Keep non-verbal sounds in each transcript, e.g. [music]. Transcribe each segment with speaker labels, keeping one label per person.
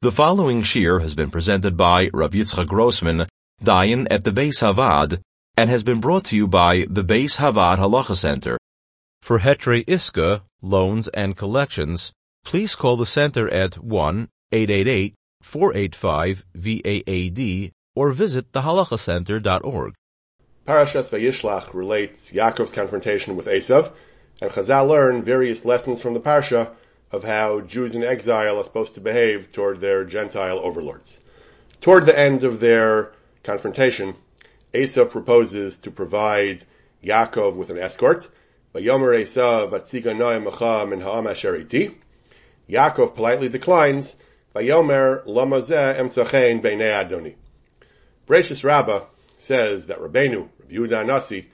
Speaker 1: The following shiur has been presented by Rav Yitzchak Grossman, Dayan at the Beis HaVaad, and has been brought to you by the Beis HaVaad Halacha Center. For Heter Iska, loans and collections, please call the center at 1-888-485-VAAD or visit thehalachacenter.org.
Speaker 2: Parashas Vayishlach relates Yaakov's confrontation with Esav, and Chazal learn various lessons from the parsha of how Jews in exile are supposed to behave toward their Gentile overlords. Toward the end of their confrontation, Esav proposes to provide Yaakov with an escort. Min. Yaakov politely declines. Vayomer adoni. Rabbah says that Rabbeinu, Rabbi Yehuda Nasi,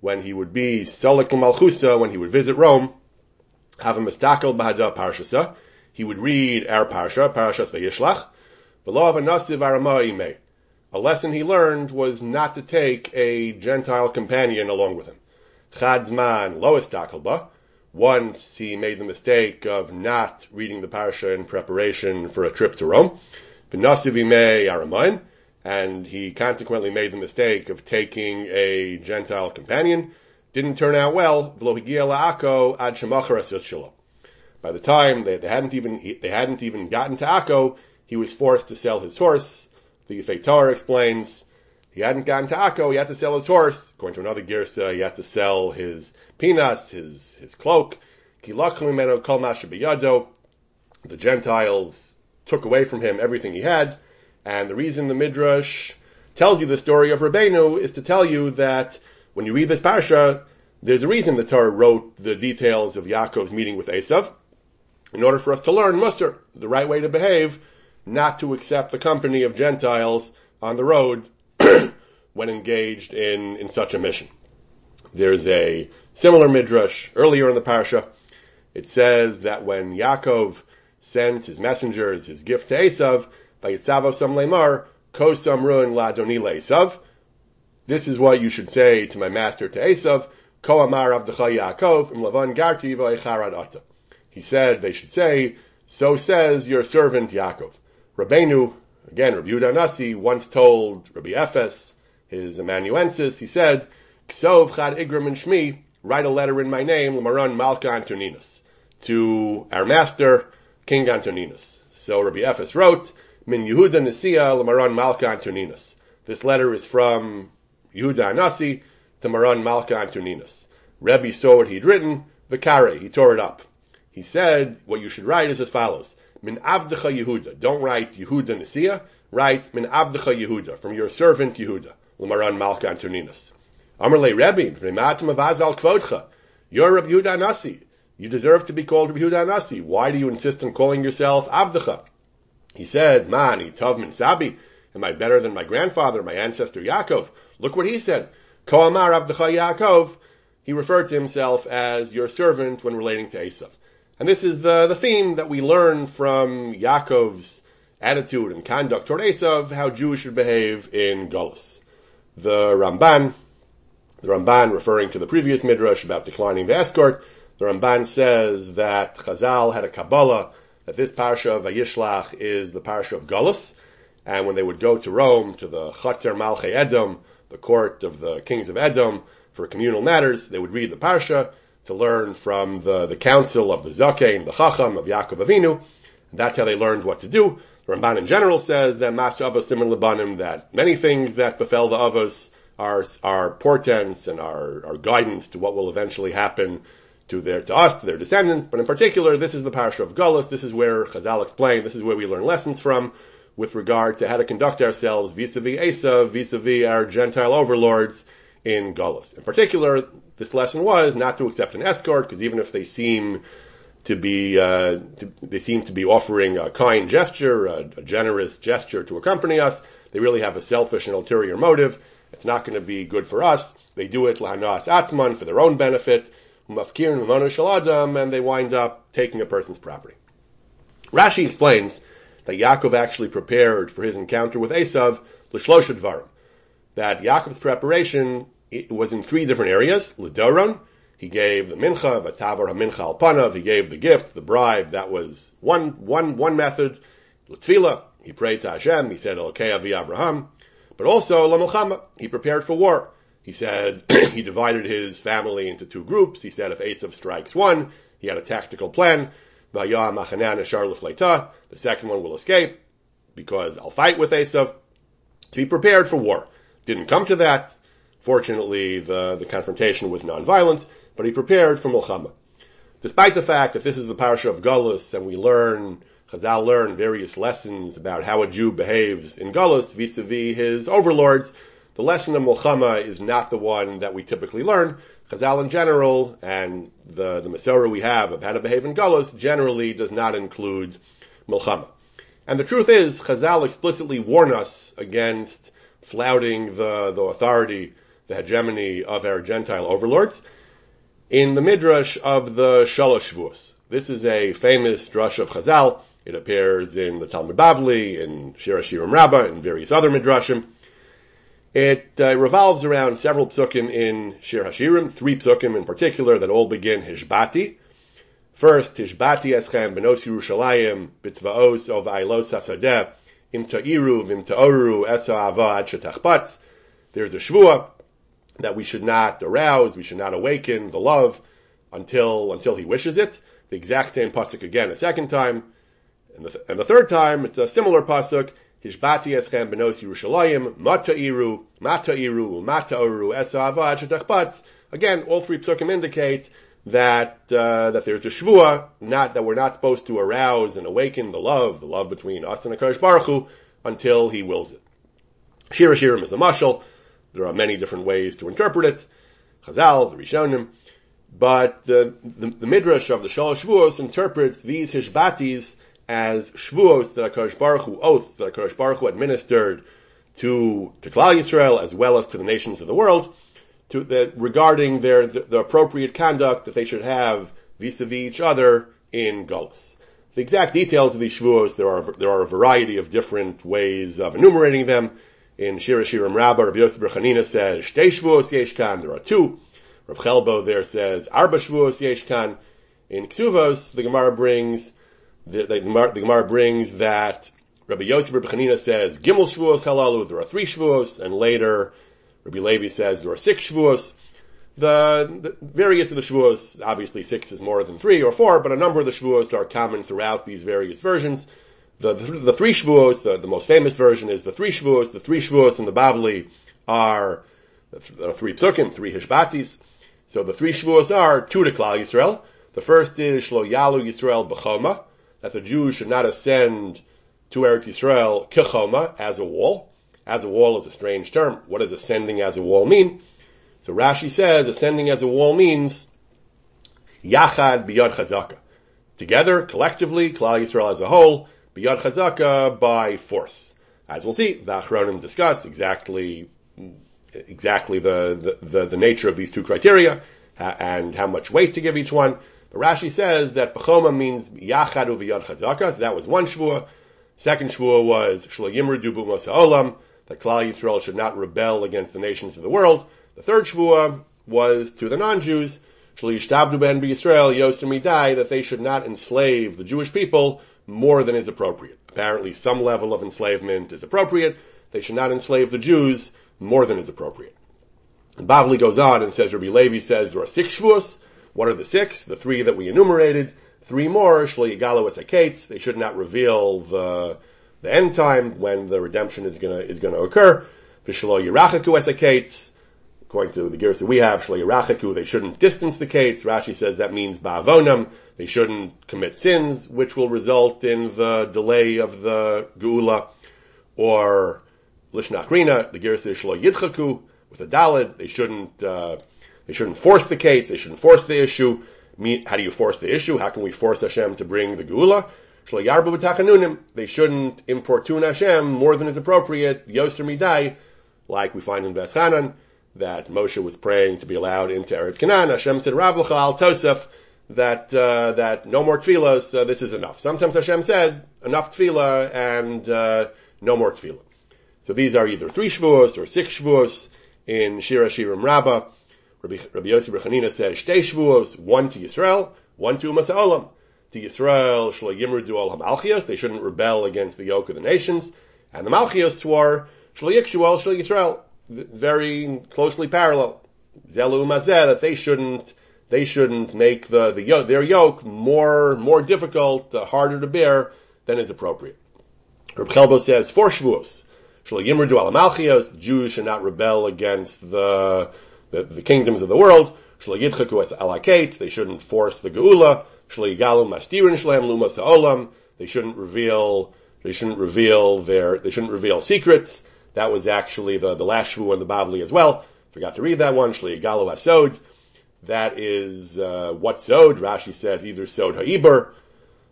Speaker 2: when he would be Selik Malchusa, when he would visit Rome, He would read our parsha, parashas vayishlach. A lesson he learned was not to take a Gentile companion along with him. Chadzman lois takelba. Once he made the mistake of not reading the parsha in preparation for a trip to Rome. V'nasiv imei aramaim. And he consequently made the mistake of taking a Gentile companion didn't turn out well. By the time they, they, hadn't even they hadn't even gotten to Akko, he was forced to sell his horse. The Yefei explains he hadn't gotten to Akko, he had to sell his horse. According to another Girsa, he had to sell his peanuts, his his cloak. The Gentiles took away from him everything he had, and the reason the Midrash tells you the story of Rabbeinu is to tell you that when you read this parsha, there's a reason the Torah wrote the details of Yaakov's meeting with Esav, in order for us to learn muster, the right way to behave, not to accept the company of Gentiles on the road [clears throat] when engaged in, in such a mission. There's a similar midrash earlier in the parsha. It says that when Yaakov sent his messengers his gift to Esav, Vayitzavo Sam Lemar, Kosam Ruin La Donile Esav, this is what you should say to my master to Esav. Ko Amar Avdecha Yaakov Im Lavan Garti V'Echarad Ata. He said they should say, so says your servant Yaakov. Rabbeinu, again, Rabbi Yehuda Nasi, once told Rabbi Ephes, his amanuensis, he said, Ksov Chad Igram and Shmi, write a letter in my name, Lamaran Malka Antoninus, to our master, King Antoninus. So Rabbi Ephes wrote, Min Yehuda Nisia Lamaran Malka Antoninus. This letter is from Yehuda Nasi to Maran Malka Antoninus. Rebbe saw what he'd written, Vikare, he tore it up. He said, what you should write is as follows. Min Avdecha Yehuda. Don't write Yehuda Nisia. Write Min Avdecha Yehuda, from your servant Yehuda. Lamaran Malka Antoninus. Amarle Rebbe, Rematim Avazal Kvodcha. You're Rabbi Yehuda Nasi. You deserve to be called Rabbi Yehuda Nasi. Why do you insist on calling yourself Avdecha? He said, Mani Tov Min Sabi. Am I better than my grandfather, my ancestor Yaakov? Look what he said. Ko Amar Avdecha Yaakov. He referred to himself as your servant when relating to Esav. And this is the, the theme that we learn from Yaakov's attitude and conduct toward Esav, how Jews should behave in Golis. The Ramban, the Ramban referring to the previous Midrash about declining the escort, the Ramban says that Chazal had a Kabbalah that this parsha of Vayishlach is the parsha of Golis, and when they would go to Rome, to the Chatzer Malchei Edom, the court of the kings of Edom, for communal matters, they would read the parsha to learn from the, the council of the Zakein, the Chacham of Yaakov Avinu. That's how they learned what to do. The Ramban in general says that Mash Avos Simon Lebanim, that many things that befell the Avos are, are portents and are, are guidance to what will eventually happen to their, to us, to their descendants. But in particular, this is the parsha of Gullus. This is where Chazal explained, this is where we learn lessons from with regard to how to conduct ourselves vis-a-vis Asa, vis-a-vis our Gentile overlords in Gullus. In particular, this lesson was not to accept an escort, because even if they seem to be, uh, to, they seem to be offering a kind gesture, a, a, generous gesture to accompany us, they really have a selfish and ulterior motive. It's not going to be good for us. They do it lahanas atzman for their own benefit, and they wind up taking a person's property. Rashi explains that Yaakov actually prepared for his encounter with Esav, l'shlosha dvarim. That Yaakov's preparation was in three different areas. L'doron, he gave the mincha, v'tavar ha-mincha al-panav, he gave the gift, the bribe, that was one, one, one method. L'tfila, he prayed to Hashem, he said, Elokei Avi Avraham, but also Lamilchama, he prepared for war. He said, [clears throat] he divided his family into two groups. He said if Esav strikes one, he had a tactical plan. The second one will escape because I'll fight with Esav to be prepared for war. Didn't come to that. Fortunately, the, the confrontation was non-violent, but he prepared for Milchama. Despite the fact that this is the parasha of Gullus and we learn Chazal learn various lessons about how a Jew behaves in Gullus vis-a-vis his overlords. The lesson of Mulchama is not the one that we typically learn. Chazal in general, and the, the Masorah we have of how to behave in Gullus generally does not include Mulchama. And the truth is, Chazal explicitly warn us against flouting the, the authority, the hegemony of our Gentile overlords in the Midrash of the Shalosh Shavuos. This is a famous drush of Chazal it appears in the Talmud Bavli, in Shir Hashirim Rabbah, and various other midrashim. It uh, revolves around several psukim in Shir Hashirim, three psukim in particular that all begin Hishbati. First, Hishbati eschem benos Yerushalayim bitzvaos of ailos hasadeh im ta'iru vim ta'oru esa avad shetachbatz. There's a shvua that we should not arouse, we should not awaken the love until until he wishes it. The exact same pasuk again a second time. And the, and the third time, it's a similar pasuk. Hishbati eschem benos Yerushalayim, mata iru, mata iru, mata oru, esa avad Again, all three psukim indicate that uh, that there's a shvua, not that we're not supposed to arouse and awaken the love, the love between us and Hakadosh Baruch Hu, until He wills it. Shir Hashirim is a mashal. There are many different ways to interpret it. Chazal, the Rishonim, but the, the, the midrash of the Shalosh Shvuos interprets these hishbatis as shvuos that HaKadosh Baruch Hu, oaths that HaKadosh Baruch Hu administered to, to Klal Yisrael as well as to the nations of the world, to, the, regarding their, the, the, appropriate conduct that they should have vis-a-vis each other in Gullus. The exact details of these shvuos, there are, there are a variety of different ways of enumerating them. In Shir Hashirim Rabbah, Rabbi Yosef Chanina says, Shtei shvuos yeshkan, there are two. Rav Chelbo there says, Arba shvuos yeshkan. In Ksuvos, the Gemara brings the, the, the Gemara brings that Rabbi Yosef Rabbi Chanina says Gimel Shavuos Halalu, there are three Shavuos, and later Rabbi Levi says there are six Shavuos. The, the, various of the Shavuos, obviously six is more than three or four, but a number of the Shavuos are common throughout these various versions. The, the, the three Shavuos, the, the, most famous version is the three Shavuos. The three Shavuos in the Bavli are the three Psukim, three Hishbatis. So the three Shavuos are two to Klal Yisrael. The first is Shlo Yalu Yisrael B'choma, that the Jews should not ascend to Eretz Yisrael kichoma as a wall. As a wall is a strange term. What does ascending as a wall mean? So Rashi says ascending as a wall means yachad biyad chazaka. Together, collectively, Klal Yisrael as a whole, biyad chazaka by force. As we'll see, the Achronim discuss exactly exactly the, the, the, the nature of these two criteria uh, and how much weight to give each one. But Rashi says that Bechoma means Yachad Uviyad Chazaka, so that was one Shvua. Second Shvua was Shlo Yimru Dubu Olam, that Klal Yisrael should not rebel against the nations of the world. The third Shvua was to the non-Jews, Shlo Yishtabdu Ben Yisrael Yosimidai, that they should not enslave the Jewish people more than is appropriate. Apparently some level of enslavement is appropriate. They should not enslave the Jews more than is appropriate. And Bavli goes on and says, Rabbi Levi says there are six Shvuos, what are the six? The three that we enumerated. Three more, Shli Yigalo. They should not reveal the, the end time when the redemption is gonna, is gonna occur. Vishlo Yirachaku Esakates. According to the gears that we have, Shlo Yirachaku, they shouldn't distance the kates. Rashi says that means Ba'avonam. They shouldn't commit sins, which will result in the delay of the Geula. Or Lishnakrina, the gears says Shlo Yidchaku, with a Dalid. They shouldn't, uh, they shouldn't force the case. They shouldn't force the issue. How do you force the issue? How can we force Hashem to bring the Geula? They shouldn't importune Hashem more than is appropriate. Yoser midai, like we find in Veschanan, that Moshe was praying to be allowed into Eretz Canaan. Hashem said, Rav al Tosef, that uh, that no more tefillah, so this is enough. Sometimes Hashem said enough tefillah and uh, no more tefillah. So these are either three shvuos or six shvuos in Shira Shirim Rabbah. Rabbi, Rabbi Yossi Rechanina says, Shtei Shavuos, one to Yisrael, one to Umas Olam. To Yisrael, Shlo Al Hamalchios, they shouldn't rebel against the yoke of the nations, and the Malchios swore, Shlo Yikshu Al Shlo Yisrael, very closely parallel. Zelu Mazeh, that they shouldn't, they shouldn't make the, the yoke, their yoke more, more difficult, uh, harder to bear than is appropriate. Reb Chelbo says, four Shavuos, Shlo Yimru Du Al Hamalchios, Jews should not rebel against the, the, the kingdoms of the world, Shlo Yidchaku Es Alaket, they shouldn't force the Geula, They shouldn't reveal, they shouldn't reveal their, they shouldn't reveal secrets. That was actually the, the last Shavu in the Bavli as well. Forgot to read that one, Shli Yigalu Asod. That is, uh, what Sod? Rashi says either Sod Ha'iber,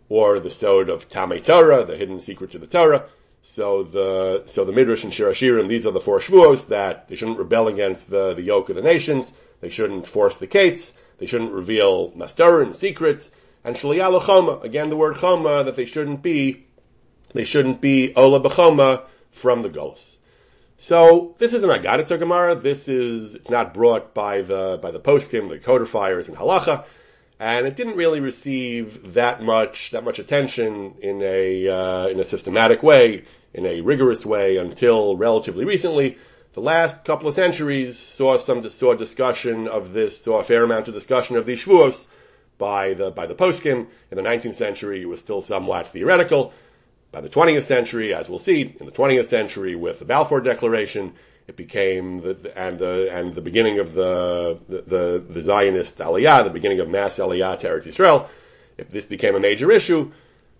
Speaker 2: or the Sod of Tamei Torah, the hidden secrets of the Torah. So the, so the Midrash and Shirashirim, these are the four Shavuos that they shouldn't rebel against the, the yoke of the nations, they shouldn't force the Kates, they shouldn't reveal Master and secrets, and Shaliyah Choma, again the word Choma, that they shouldn't be, they shouldn't be Ola B'choma from the Golos. So this is an Agadah Gemara. This is it's not brought by the by the poskim, the codifiers in halacha, and it didn't really receive that much that much attention in a uh, in a systematic way, in a rigorous way until relatively recently. The last couple of centuries saw some saw discussion of this, saw a fair amount of discussion of these shvuos by the by the poskim. In the 19th century, it was still somewhat theoretical. By the 20th century, as we'll see, in the 20th century with the Balfour Declaration, it became the, and the and the beginning of the the, the, Zionist Aliyah, the beginning of mass Aliyah to Eretz Yisrael. If this became a major issue,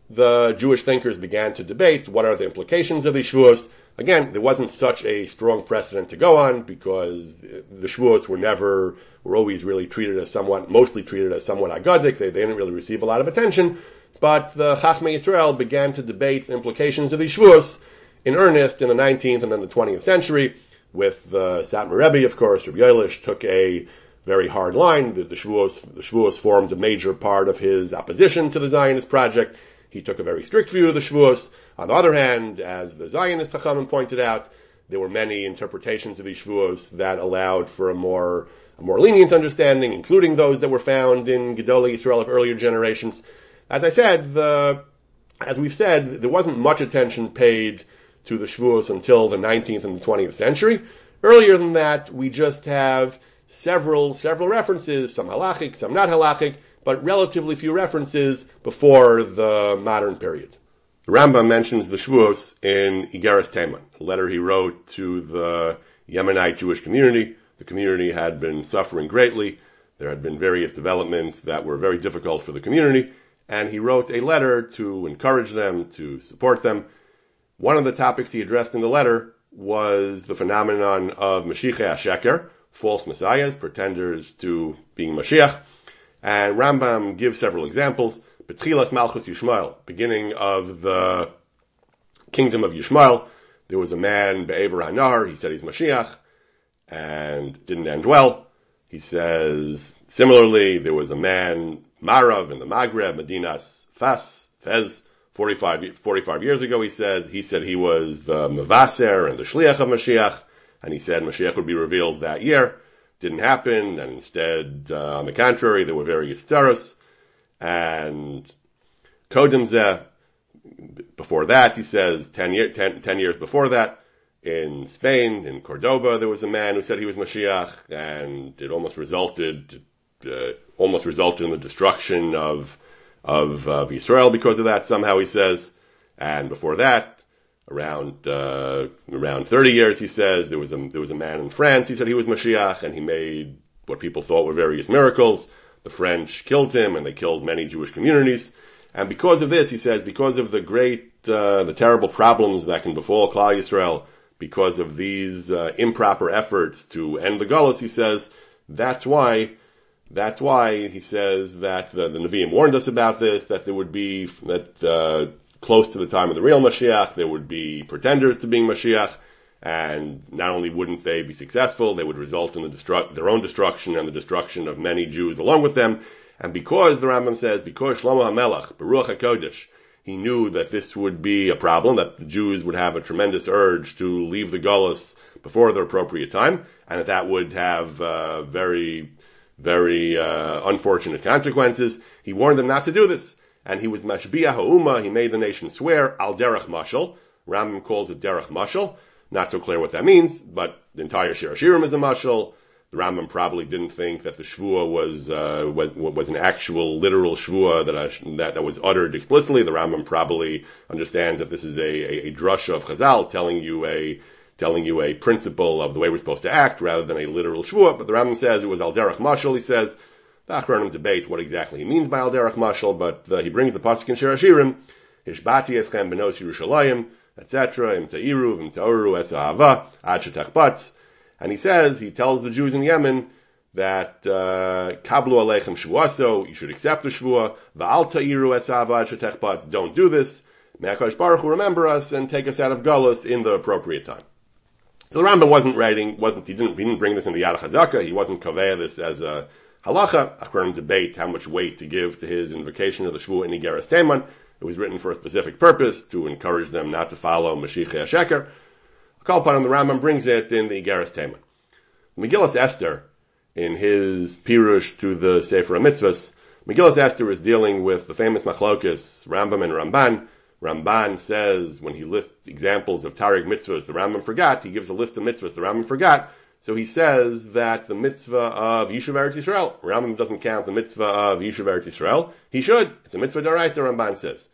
Speaker 2: the Jewish thinkers began to debate what are the implications of these shvuos. Again, there wasn't such a strong precedent to go on because the shvuos were never, were always really treated as somewhat, mostly treated as somewhat agadic. They, they didn't really receive a lot of attention. But the Chachmei Yisrael began to debate the implications of the shvuos in earnest in the 19th and then the 20th century with uh, the Satmar Rebbe, of course. Rabbi Yoelish took a very hard line. The, the Shavuos, the Shavuos formed a major part of his opposition to the Zionist project. He took a very strict view of the Shavuos. On the other hand, as the Zionist Chachamim pointed out, there were many interpretations of these that allowed for a more, a more lenient understanding, including those that were found in Gedolei Yisrael of earlier generations. As I said, the, as we've said, there wasn't much attention paid to the Shavuos until the 19th and the 20th century. Earlier than that, we just have several, several references, some halachic, some not halachic, but relatively few references before the modern period. The Rambam mentions the Shavuos in Igeres Teman, a letter he wrote to the Yemenite Jewish community. The community had been suffering greatly. There had been various developments that were very difficult for the community, and he wrote a letter to encourage them, to support them. One of the topics he addressed in the letter was the phenomenon of Mashiach HaSheker, false messiahs, pretenders to being Mashiach. And Rambam gives several examples. Betchilas Malchus Yishmael, beginning of the kingdom of Yishmael, there was a man, Be'ever HaNahar, he said he's Mashiach, and didn't end well. He says, similarly, there was a man, Marav, in the Maghreb, Medinas Fas, Fez, 45, 45 years ago, he said, he said he was the Mavaser and the Shliach of Mashiach, and he said Mashiach would be revealed that year. Didn't happen, and instead, uh, on the contrary, there were various tzaros. And Kodem before that, he says, 10, year, 10, 10 years before that, in Spain, in Cordoba, there was a man who said he was Mashiach, and it almost resulted, uh, almost resulted in the destruction of, of, of Israel because of that, somehow he says. And before that, around, uh, around 30 years, he says, there was a, there was a man in France, he said he was Mashiach, and he made what people thought were various miracles. The French killed him, and they killed many Jewish communities. And because of this, he says, because of the great, uh, the terrible problems that can befall Klal Yisrael, because of these uh, improper efforts to end the Gullus, he says, that's why, that's why he says that the, the Nevi'im warned us about this, that there would be, that, uh, close to the time of the real Mashiach, there would be pretenders to being Mashiach, and not only wouldn't they be successful, they would result in the their own destruction and the destruction of many Jews along with them. And because the Rambam says, because Shlomo HaMelech, Baruch HaKodesh, he knew that this would be a problem, that the Jews would have a tremendous urge to leave the Gullus before the appropriate time, and that that would have uh, very, very uh, unfortunate consequences. He warned them not to do this. and he was mashbiah ha'uma, he made the nation swear, al derech mashal. Rambam calls it derech mashal. Not so clear what that means, but the entire Shir Hashirim is a mashal. The Rambam probably didn't think that the shvua was, uh, was, was an actual literal shvua that, that, that was uttered explicitly. The Rambam probably understands that this is a, a, a of Chazal telling you a, telling you a principle of the way we're supposed to act rather than a literal shvua. But the Rambam says it was al derech mashal. He says the Achronim debate what exactly he means by al derech mashal, but uh, he brings the pasuk in Shir Hashirim, Hishbati eschem benos Yerushalayim, etc. Im ta'iru, im ta'uru, es ahava, ad. And he says, he tells the Jews in Yemen that uh, kablu aleichem shvuaso, you should accept the shvua. Va'al ta'iru es ahava, ad. Don't do this. Me'akash Baruch Hu remember us and take us out of Gullus in the appropriate time. So the Rambam wasn't writing, wasn't, he didn't, he didn't bring this in the Yad HaZaka, he wasn't kaveya this as a halacha. To debate how much weight to give to his invocation of the Shvu in Igeres Teman. It was written for a specific purpose, to encourage them not to follow Mashiach HaSheker. Kalpan the Rambam brings it in the Igeres Teman. Megillas Esther, in his Pirush to the Sefer HaMitzvahs, Megillas Esther is dealing with the famous machlokas, Rambam and Ramban, Ramban says when he lists examples of Taryag mitzvahs, the Rambam forgot, he gives a list of mitzvahs the Rambam forgot, so he says that the mitzvah of Yishuv Eretz Yisrael, Rambam doesn't count the mitzvah of Yishuv Eretz Yisrael, he should. It's a mitzvah daraisa, Ramban says.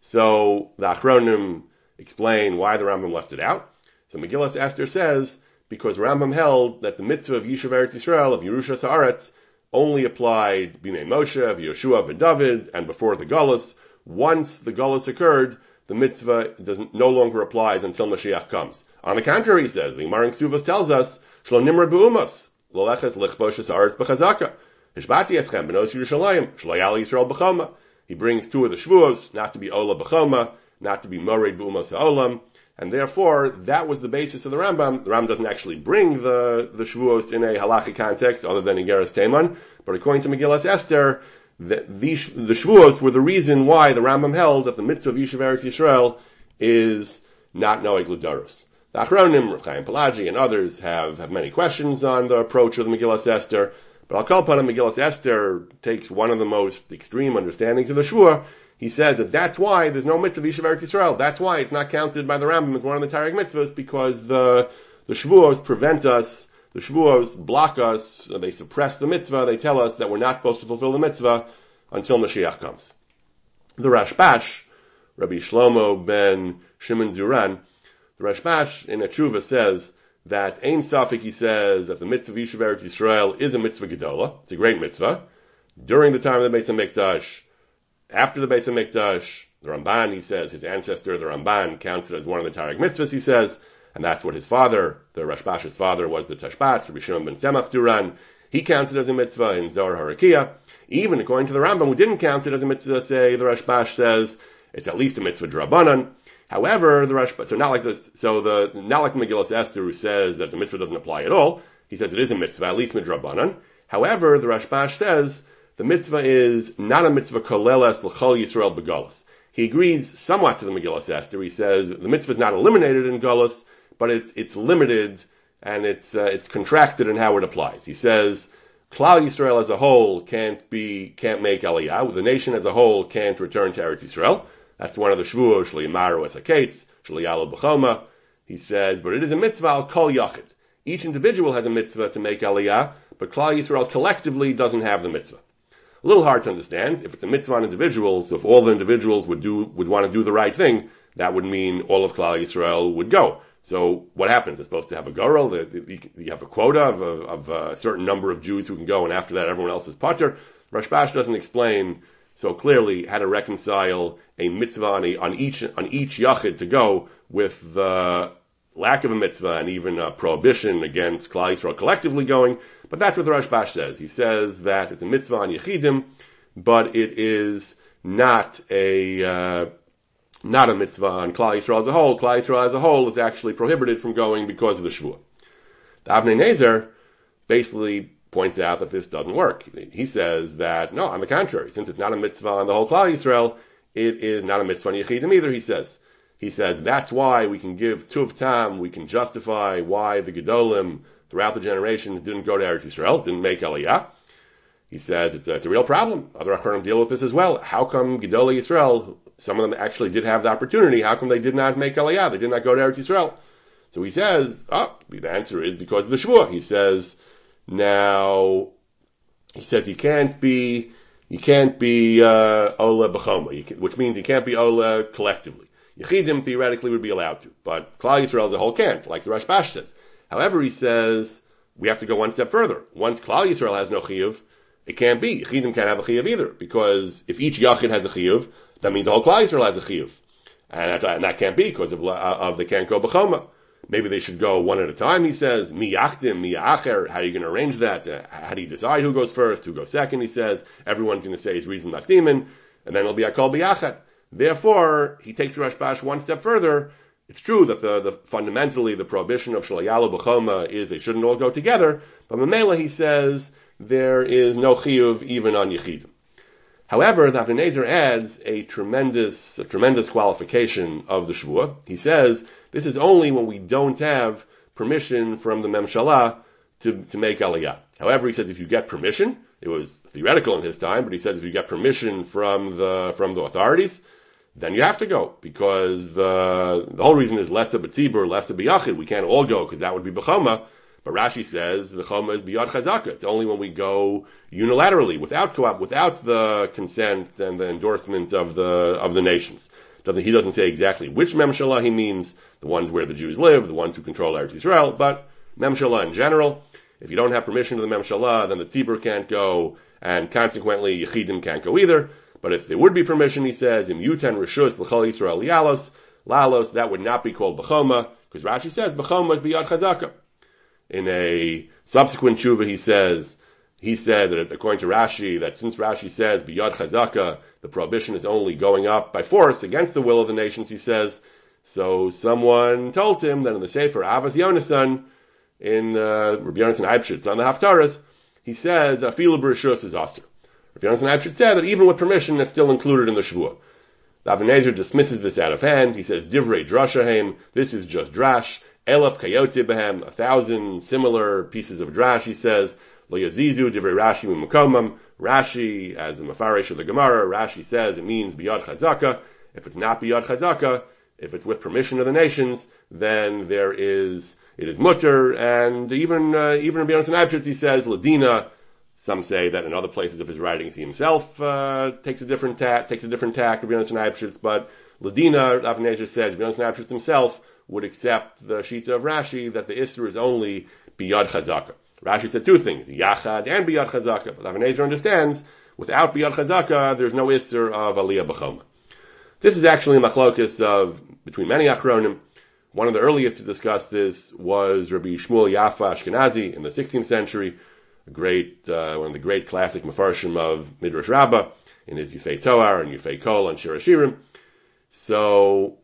Speaker 2: So the Achronim explain why the Rambam left it out. So Megillas Esther says, because Rambam held that the mitzvah of Yishuv Eretz Yisrael, of Yerusha Sa'aretz, only applied B'nai Moshe, of Yeshua, and David, and before the Gullus, once the Gullus occurred, the mitzvah no longer applies until Mashiach comes. On the contrary, he says, the Gemara Ksuvas tells us, Shlo nimra bu'umas, loleches lichvosh ha'aretz b'chazaka, hishbati eschem b'nos Yerushalayim, shlo Yisrael b'choma. He brings two of the shvuos, not to be ola b'choma, not to be mored bu'umas ha'olam, and therefore, that was the basis of the Rambam. The Rambam doesn't actually bring the, the Shavuos in a halachic context other than Igeres Teman, but according to Megillas Esther, the, the, the Shavuos were the reason why the Rambam held that the mitzvah of Yishuv Eretz Yisrael is not Noeg Ludarus. The Achronim, Rav Chaim Pelagi, and others have, have many questions on the approach of the Megillas Esther, but I'll call upon Megillas Esther takes one of the most extreme understandings of the Shua. He says that that's why there's no mitzvah Yishuv Eretz Yisrael. That's why it's not counted by the Rambam as one of the Taryag mitzvahs because the, the Shavuos prevent us the Shavuos block us, they suppress the mitzvah, they tell us that we're not supposed to fulfill the mitzvah until Mashiach comes. The Rashbash, Rabbi Shlomo ben Shimon Duran, the Rashbash in a says that Ein Safik, he says that the mitzvah of Yishuv Eretz Yisrael is a mitzvah gedola. It's a great mitzvah. During the time of the Beis HaMikdash, after the Beis HaMikdash, the Ramban, he says, his ancestor, the Ramban, counts it as one of the Taryag mitzvahs, he says, and that's what his father, the Rashbash's father, was the Tashbatz, Rabbi Shimon ben Tzemach Duran. He counts it as a mitzvah in Zohar Harakia. Even according to the Rambam, who didn't count it as a mitzvah, say the Rashbash says it's at least a mitzvah drabanan. However, the Rashbash, so not like this, so the, not like Megillah Esther who says that the mitzvah doesn't apply at all. He says it is a mitzvah, at least midrabanan. However, the Rashbash says the mitzvah is not a mitzvah koleles l'chol Yisrael begalas. He agrees somewhat to the Megillah Esther. He says the mitzvah is not eliminated in Gullus, but it's it's limited and it's uh, it's contracted in how it applies. He says Klal Yisrael as a whole can't be can't make Aliyah. The nation as a whole can't return to Eretz Yisrael. That's one of the shvuos shliyimaru as haketz shliyalo b'choma. He says, but it is a mitzvah al kol yachid. Each individual has a mitzvah to make Aliyah, but Klal Yisrael collectively doesn't have the mitzvah. A little hard to understand. If it's a mitzvah on individuals, if all the individuals would do would want to do the right thing, that would mean all of Klal Yisrael would go. So what happens? It's supposed to have a girl. You have a quota of, a, of a certain number of Jews who can go, and after that, everyone else is potter. Rashbash doesn't explain so clearly how to reconcile a mitzvah on, each on each yachid to go with the lack of a mitzvah and even a prohibition against Klal Yisrael collectively going. But that's what the Rashbash says. He says that it's a mitzvah on yachidim, but it is not a uh, not a mitzvah on Klal Yisrael as a whole. Klal Yisrael as a whole is actually prohibited from going because of the Shvuah. The Avnei Nezer basically points out that this doesn't work. He says that, no, on the contrary, since it's not a mitzvah on the whole Klal Yisrael, it is not a mitzvah on Yechidim either, he says. He says that's why we can give Tuv Tam, we can justify why the Gedolim throughout the generations didn't go to Eretz Yisrael, didn't make Aliyah. He says it's a, it's a real problem. Other Acharonim deal with this as well. How come Gedolei Yisrael, some of them actually did have the opportunity, how come they did not make Aliyah? They did not go to Eretz Yisrael. So he says, oh, the answer is because of the Shvuah. He says, now, he says he can't be, you can't be, uh, Ola B'choma, which means he can't be Ola collectively. Yechidim theoretically would be allowed to, but Klal Yisrael as a whole can't, like the Rashbash says. However, he says, we have to go one step further. Once Klal Yisrael has no chiyuv, it can't be. Yechidim can't have a chiyuv either, because if each Yachid has a chiyuv, that means the whole Klal Yisrael has a chiyuv. And that, can't be because of, of they can't go b'choma. Maybe they should go one at a time, he says. Mi yachdim, mi acher. How are you going to arrange that? Uh, how do you decide who goes first, who goes second, he says. Everyone's going to say his reason makdimin, and then it'll be akol biyachat. Therefore, he takes the Rashbash one step further. It's true that the, the fundamentally the prohibition of shalayalo b'choma is they shouldn't all go together, but Mamela he says there is no chiyuv even on yichidim. However, the Avnei Nezer adds a tremendous, a tremendous qualification of the Shvuah. He says, this is only when we don't have permission from the Memshalah to, to make Aliyah. However, he says if you get permission, it was theoretical in his time, but he says if you get permission from the, from the authorities, then you have to go because the the whole reason is less of a tzibur, less of a yachid. We can't all go because that would be bechama. But Rashi says the chama is biyad chazaka. It's only when we go unilaterally, without co-op, without the consent and the endorsement of the of the nations. Doesn't he doesn't say exactly which memshalah he means, the ones where the Jews live, the ones who control Eretz Israel, but memshalah in general. If you don't have permission to the memshalah, then the tzibur can't go, and consequently yechidim can't go either. But if there would be permission, he says, im yutan rishus l'chol Yisrael yalos, lalos, that would not be called b'choma, because Rashi says b'choma is biyad chazaka. In a subsequent tshuva, he says, he said that according to Rashi, that since Rashi says biyad chazaka, the prohibition is only going up by force against the will of the nations, he says, so someone told him that in the Sefer Ahavas Yonasan, in uh, Rabbi Yonasan Eibshitz on the Haftarahs, he says, afilu b'rishus is aser. Rabbi Yonasan should say that even with permission, it's still included in the Shavuot. The Avnei Nezer dismisses this out of hand. He says, Divrei drashahem, this is just drash. Elef kayotze behem, a thousand similar pieces of drash, he says. Lo yazizu, divrei Rashi mukomam. Rashi, as a mafarish of the Gemara, Rashi says it means biyad chazaka. If it's not biyad chazaka, if it's with permission of the nations, then there is, it is mutter, and even, uh, even Rabbi Yonasan he says, ladina, some say that in other places of his writings he himself uh, takes a different tack, takes a different tack of Yonasan Eibshitz, but Ladina, Avnei Nezer says, Yonasan Eibshitz himself would accept the Shita of Rashi that the Isra is only Biyad Chazaka. Rashi said two things, Yachad and Biyad Chazaka. But Avnei Nezer understands, without Biyad Chazaka, there's no Isra of Aliyah B'choma. This is actually a machlokus of, between many Achronim. One of the earliest to discuss this was Rabbi Shmuel Yafa Ashkenazi in the 16th century, a great, uh, one of the great classic mafarshim of Midrash Rabbah in his Yufei Toar and Yufei Kol and Shirashirim. So,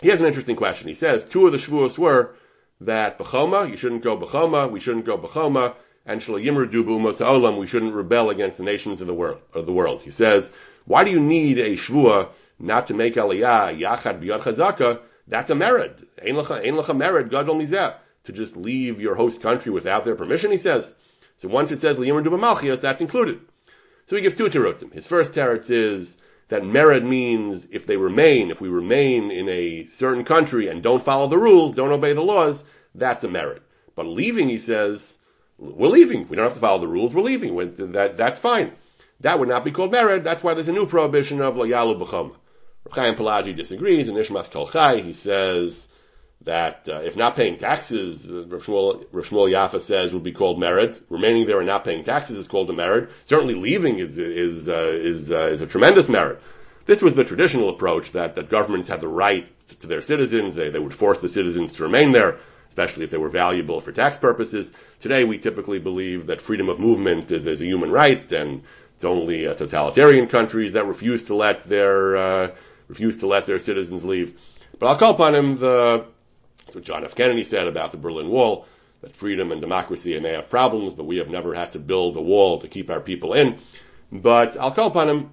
Speaker 2: he has an interesting question. He says, two of the Shavuos were that Bechoma, you shouldn't go Bechoma, we shouldn't go Bechoma, and Shalayimr Dubu Olam, we shouldn't rebel against the nations of the world, of the world. He says, why do you need a Shavua not to make Aliyah, Yachad Biyad Chazaka? That's a merit. Ein lecha merit, God only To just leave your host country without their permission, he says. So once it says Liyimr Duba Malchias, that's included. So he gives two terutim. His first teretz is that mered means if they remain, if we remain in a certain country and don't follow the rules, don't obey the laws, that's a merit. But leaving, he says, we're leaving. We don't have to follow the rules. We're leaving. That, that's fine. That would not be called merit. That's why there's a new prohibition of layalu b'chom. Rav Chaim Pelagi disagrees and Ishmas Kol Chai. He says that uh, if not paying taxes, uh, Rav Shmuel, Yafa says would be called merit. Remaining there and not paying taxes is called a merit. Certainly leaving is is uh, is uh, is a tremendous merit. This was the traditional approach that that governments had the right to their citizens. They they would force the citizens to remain there, especially if they were valuable for tax purposes. Today we typically believe that freedom of movement is, is a human right, and it's only uh, totalitarian countries that refuse to let their uh, refuse to let their citizens leave. But I'll call upon him the what John F. Kennedy said about the Berlin Wall, that freedom and democracy may have problems, but we have never had to build a wall to keep our people in. But I'll call upon him.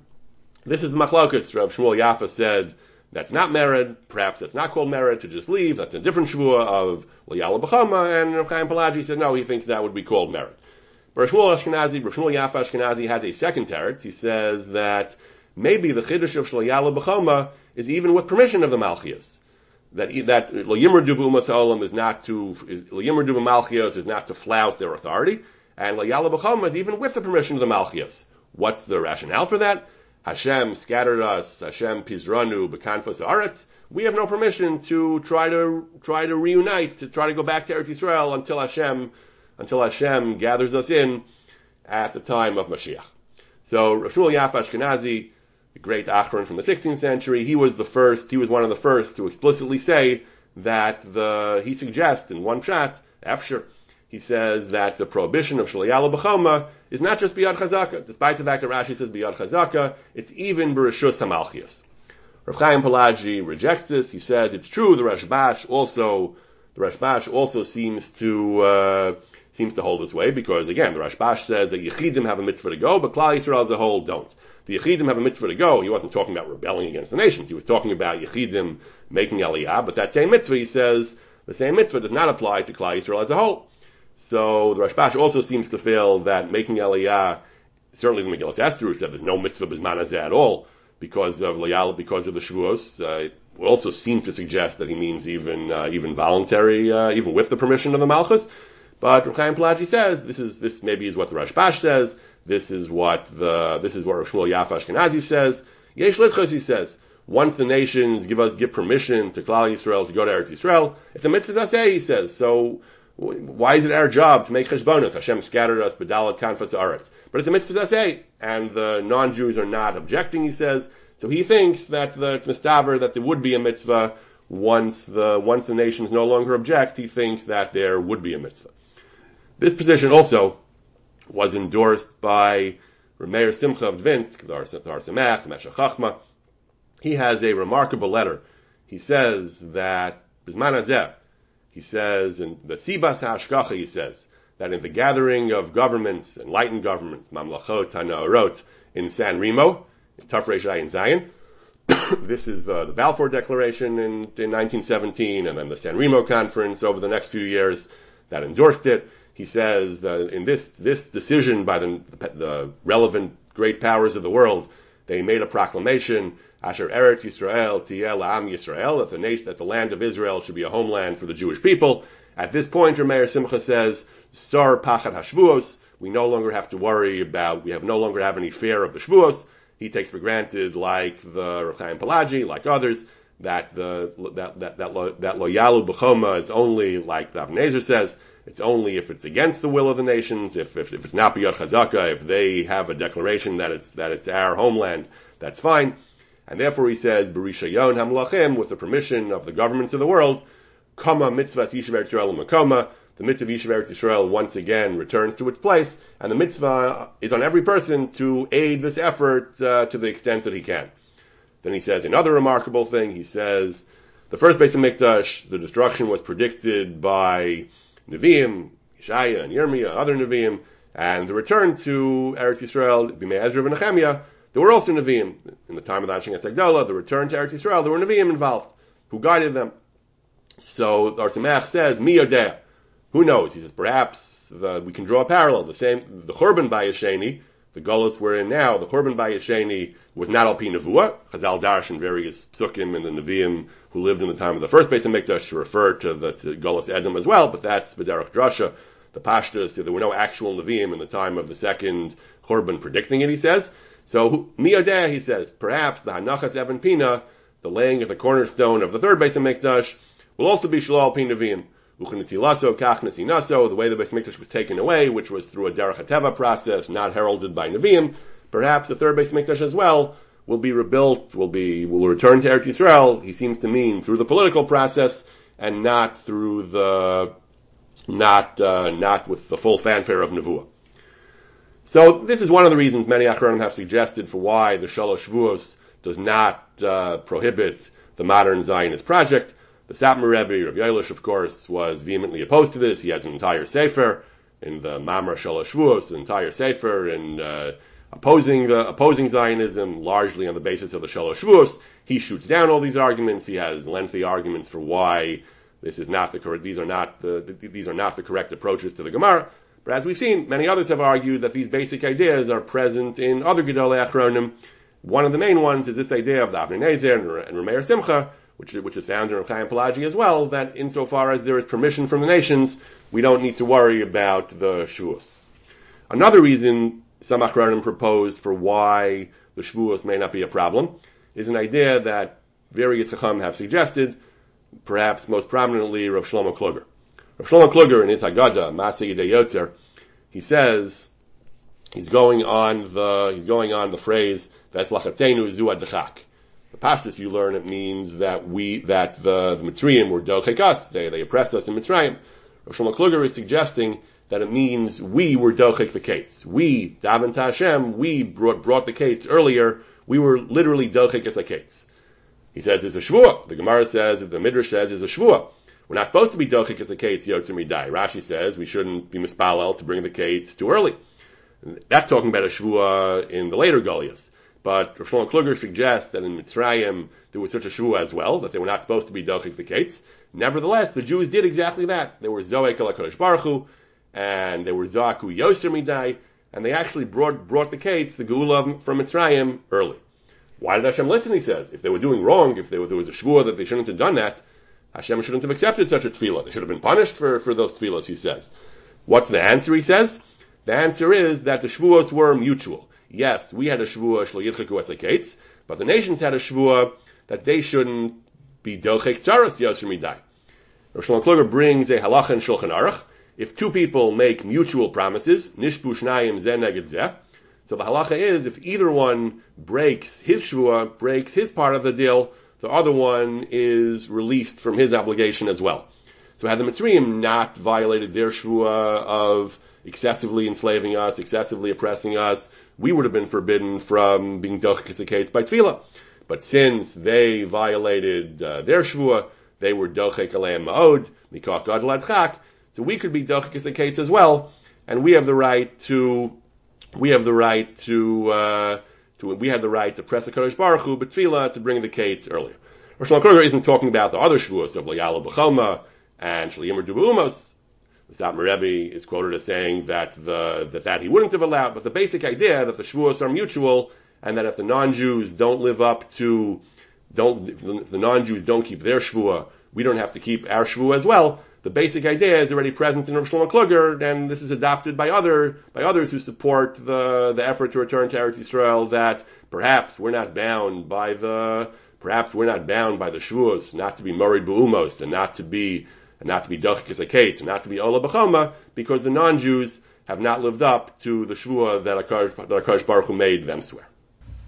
Speaker 2: This is the machlokus. Rab Shmuel Yafa said, that's not merit, perhaps that's not called merit to just leave, that's a different shvua of Liyala B'chama, and Rav Chaim Pelagi said no, he thinks that would be called merit. Rosh Shmuel Ashkenazi, Rosh Shmuel Yaf Ashkenazi has a second teretz. He says that maybe the chiddush of Shloyala B'choma is even with permission of the Malchias. That, that Lo Yimmer Dubu Olam is not to, Lo Yimmer Dubu Malchias is not to flout their authority, and Lo Yala B'choma is even with the permission of the Malchias. What's the rationale for that? Hashem scattered us, Hashem pizranu b'kanfas aretz. We have no permission to try to try to reunite, to try to go back to Eretz Yisrael until Hashem until Hashem gathers us in at the time of Mashiach. So Rashul Yaf Ashkenazi, the great Achron from the 16th century, he was the first, he was one of the first to explicitly say that the, he suggests in one chat, Afshir, he says that the prohibition of Shalayala B'choma is not just Biyad Chazaka, despite the fact that Rashi says Biyad Chazaka, it's even Bereshus Hamalchias. Rav Chaim Pelagi rejects this, he says it's true, the Rashbash also, the Rashbash also seems to, uh, seems to hold this way because again, the Rashbash says that Yechidim have a mitzvah to go, but Klal Yisrael as a whole don't. The Yechidim have a mitzvah to go. He wasn't talking about rebelling against the nation. He was talking about Yechidim making Aliyah, but that same mitzvah, he says, the same mitzvah does not apply to Klal Yisrael as a whole. So the Rashbash also seems to feel that making Aliyah, certainly the Megillah Esther said there's no mitzvah bisman at all because of Layal, because of the Shavuos. Uh, it also seems to suggest that he means even uh, even voluntary, uh, even with the permission of the Malchus. But Chaim Pelagi says this is this maybe is what the Rashbash says. This is what the this is what Shmuel Yaf Ashkenazi says. Yesh he says once the nations give us give permission to Klal Yisrael to go to Eretz Yisrael, it's a mitzvah aseh. He says so. Why is it our job to make cheshbonos? Hashem scattered us, bedalat kanfas aretz. But it's a mitzvah aseh, and the non-Jews are not objecting. He says so. He thinks that the mistaver that there would be a mitzvah once the once the nations no longer object. He thinks that there would be a mitzvah. This position also was endorsed by Rameir Simcha of Dvinsk, the Ohr Sameach, the Meshech Chachma. He has a remarkable letter. He says that Bisman Hazeh, he says in the Tzibas HaAshkacha, he says that in the gathering of governments, enlightened governments, Mamlachot HaNaorot, in San Remo, in Tafresh in Zion, [coughs] this is the, the, Balfour Declaration in, in 1917, and then the San Remo Conference over the next few years that endorsed it he says that in this this decision by the, the relevant great powers of the world, they made a proclamation, Asher Eretz Yisrael Tiel Am Yisrael, that the nation, that the land of Israel should be a homeland for the Jewish people. At this point, Rameir Simcha says, Sar Pachat Hashvuos, we no longer have to worry about, we have no longer have any fear of the Shvuos. He takes for granted, like the Rechaim Pelagi, like others, that the that that that, lo, that loyalu b'choma is only like the Avnei Nezer says it's only if it's against the will of the nations, if, if, if it's not biyad chazaka, if they have a declaration that it's, that it's our homeland, that's fine. And therefore he says, Berishayon hamlachim, with the permission of the governments of the world, kama mitzvah yishav Yisrael makoma, the mitzvah of Yisrael once again returns to its place, and the mitzvah is on every person to aid this effort uh, to the extent that he can. Then he says another remarkable thing. He says the first base of Mikdash, the destruction was predicted by Nevi'im, Yeshaya and Yirmiyah, other Nevi'im, and the return to Eretz Yisrael, Bimei Ezra and Nehemiah, there were also Nevi'im. In the time of the Anshin Agdola, the return to Eretz Yisrael, there were Nevi'im involved, who guided them. So, the Ohr Sameach says, Mi. Who knows? He says, perhaps the, we can draw a parallel. The same, the Churban by Yesheni, the Golas we're in now, the Churban by Yesheni was not Alpi Nevuah. Chazal Darsh and various psukim and the Nevi'im who lived in the time of the first base Mikdash refer to the to Golas Edom as well, but that's B'derech Drasha. The Pashtas, there were no actual Nevi'im in the time of the second Churban predicting it, he says. So, Miyodeh, he says, perhaps the Hanachas Evan Pina, the laying of the cornerstone of the third base Mikdash, will also be Shalal Pin Nevi'im. The way the base Mikdash was taken away, which was through a Derech process, not heralded by Nevi'im, perhaps the third base Mikdash as well will be rebuilt, will be, will return to Eretz Yisrael, he seems to mean through the political process and not through the, not, uh, not with the full fanfare of Nevuah. So this is one of the reasons many Achronim have suggested for why the Shalosh Shavuos does not uh, prohibit the modern Zionist project. The Satmar Rebbe, Rav Yoelish, of course, was vehemently opposed to this. He has an entire sefer in the Mamre Shalosh an entire sefer in uh, opposing the opposing Zionism largely on the basis of the Shalosh. He shoots down all these arguments. He has lengthy arguments for why this is not the correct. These are not the these are not the correct approaches to the Gemara. But as we've seen, many others have argued that these basic ideas are present in other Gedolei Achronim. One of the main ones is this idea of the Avnei Nezer and Rameir Simcha, which, which is found in Chaim Pelagi as well, that insofar as there is permission from the nations, we don't need to worry about the Shavuos. Another reason some Achronim proposed for why the Shavuos may not be a problem is an idea that various Chacham have suggested, perhaps most prominently Rav Shlomo Kluger. Rav Shlomo Kluger in his Haggadah, Masay Yotzer, he says, he's going on the, he's going on the phrase, Veslachatenu zu adchak. Pashtus you learn it means that we, that the, the Mitzrayim were dochek us, they, they oppressed us in Mitzrayim. Shlomo Kluger is suggesting that it means we were dochek the kates. We, Davin Hashem, we brought, brought the kates earlier, we were literally dochek as the kates. He says it's a shvua. The Gemara says, the Midrash says it's a shvua. We're not supposed to be dochik as the kates yotzer midai. Rashi says we shouldn't be mispalel to bring the kates too early. That's talking about a shvua in the later Goliaths. But Rosh Kluger suggests that in Mitzrayim there was such a shvua as well, that they were not supposed to be dochik the kates. Nevertheless, the Jews did exactly that. They were zoek al Baruch Hu, and they were zaku yoser midai, and they actually brought, brought the kates, the geulah from Mitzrayim, early. Why did Hashem listen? He says, if they were doing wrong, if there was a shvua that they shouldn't have done that, Hashem shouldn't have accepted such a tefillah. They should have been punished for, for those tefillahs, he says. What's the answer, he says? The answer is that the shvuos were mutual. Yes, we had a shvua shlo yitchaku but the nations had a shvua that they shouldn't be dochek tzaras yosher midai. Rosh Kluger brings a halacha in Shulchan Aruch. If two people make mutual promises, nishbu shnayim zeh neged zeh, so the halacha is if either one breaks his shvua, breaks his part of the deal, the other one is released from his obligation as well. So had the Mitzrayim not violated their shvua of excessively enslaving us, excessively oppressing us, we would have been forbidden from being dochek by tefillah. But since they violated uh, their shvua, they were dochek aleim ma'od, mikach gad so we could be dochek as well, and we have the right to, we have the right to, uh, to, we had the right to press the Kodesh Baruch Hu, but tefillah to bring the kates earlier. Rosh Hashanah isn't talking about the other shvuos of Layala B'choma and Shaliyim Dubu'umos. The Satmar Rebbe is quoted as saying that the, that, that he wouldn't have allowed, but the basic idea that the shvuos are mutual and that if the non-Jews don't live up to, don't, if the non-Jews don't keep their shvua, we don't have to keep our shvua as well, the basic idea is already present in Rav Shlomo Kluger, and this is adopted by other by others who support the the effort to return to Eretz Yisrael. That perhaps we're not bound by the perhaps we're not bound by the shvuos, not to be married bu'umos, and not to be and not to be dachik and not to be ola b'chama, because the non-Jews have not lived up to the shvua that Akash Baruch Hu made them swear.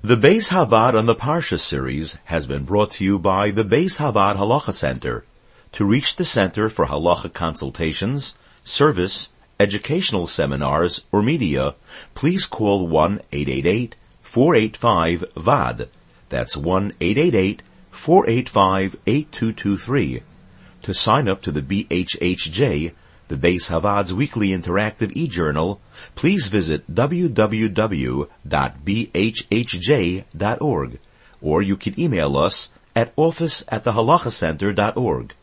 Speaker 1: The Beis HaVaad on the Parsha series has been brought to you by the Beis HaVaad Halacha Center to reach the Center for Halacha consultations, service, educational seminars, or media, please call 1-888-485-VAAD. That's 1-888-485-8223. To sign up to the BHHJ, the Beis HaVaad's weekly interactive e-journal, please visit www.bhhj.org, or you can email us at office at thehalakhacenter.org.